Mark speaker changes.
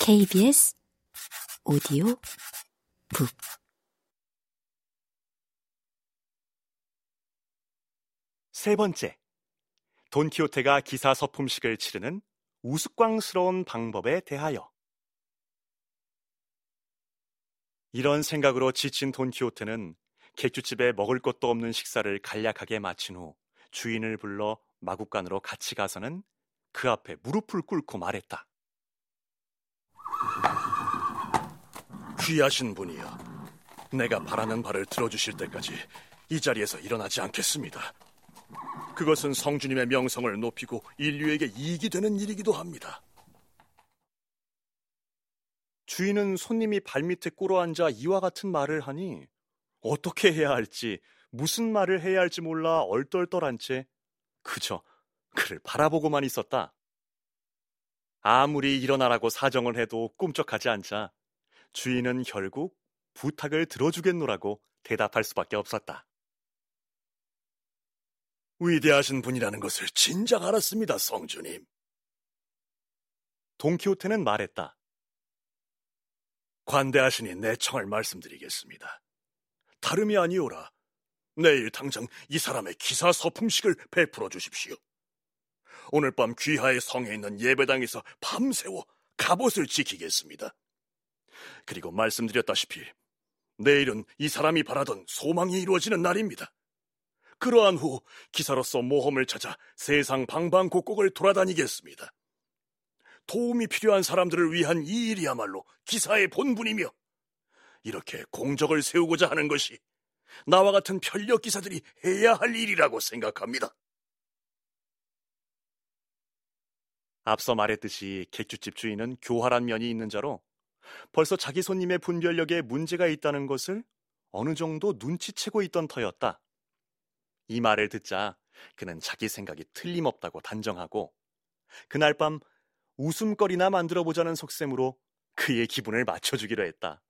Speaker 1: KBS 오디오 북
Speaker 2: 세 번째, 돈키호테가 기사 서품식을 치르는 우스꽝스러운 방법에 대하여. 이런 생각으로 지친 돈키호테는 객주집에 먹을 것도 없는 식사를 간략하게 마친 후 주인을 불러 마국간으로 같이 가서는 그 앞에 무릎을 꿇고 말했다.
Speaker 3: 귀하신 분이여. 내가 바라는 바를 들어주실 때까지 이 자리에서 일어나지 않겠습니다. 그것은 성주님의 명성을 높이고 인류에게 이익이 되는 일이기도 합니다.
Speaker 2: 주인은 손님이 발밑에 꿇어 앉아 이와 같은 말을 하니 어떻게 해야 할지 무슨 말을 해야 할지 몰라 얼떨떨한 채 그저 그를 바라보고만 있었다. 아무리 일어나라고 사정을 해도 꿈쩍하지 않자 주인은 결국 부탁을 들어주겠노라고 대답할 수밖에 없었다.
Speaker 3: 위대하신 분이라는 것을 진작 알았습니다, 성주님.
Speaker 2: 동키호테는 말했다.
Speaker 3: 관대하시니 내 청을 말씀드리겠습니다. 다름이 아니오라. 내일 당장 이 사람의 기사 서품식을 베풀어 주십시오. 오늘 밤 귀하의 성에 있는 예배당에서 밤새워 갑옷을 지키겠습니다. 그리고 말씀드렸다시피 내일은 이 사람이 바라던 소망이 이루어지는 날입니다. 그러한 후 기사로서 모험을 찾아 세상 방방곡곡을 돌아다니겠습니다. 도움이 필요한 사람들을 위한 이 일이야말로 기사의 본분이며 이렇게 공적을 세우고자 하는 것이 나와 같은 편력 기사들이 해야 할 일이라고 생각합니다.
Speaker 2: 앞서 말했듯이 객주집 주인은 교활한 면이 있는 자로 벌써 자기 손님의 분별력에 문제가 있다는 것을 어느 정도 눈치채고 있던 터였다. 이 말을 듣자 그는 자기 생각이 틀림없다고 단정하고 그날 밤 웃음거리나 만들어 보자는 속셈으로 그의 기분을 맞춰주기로 했다.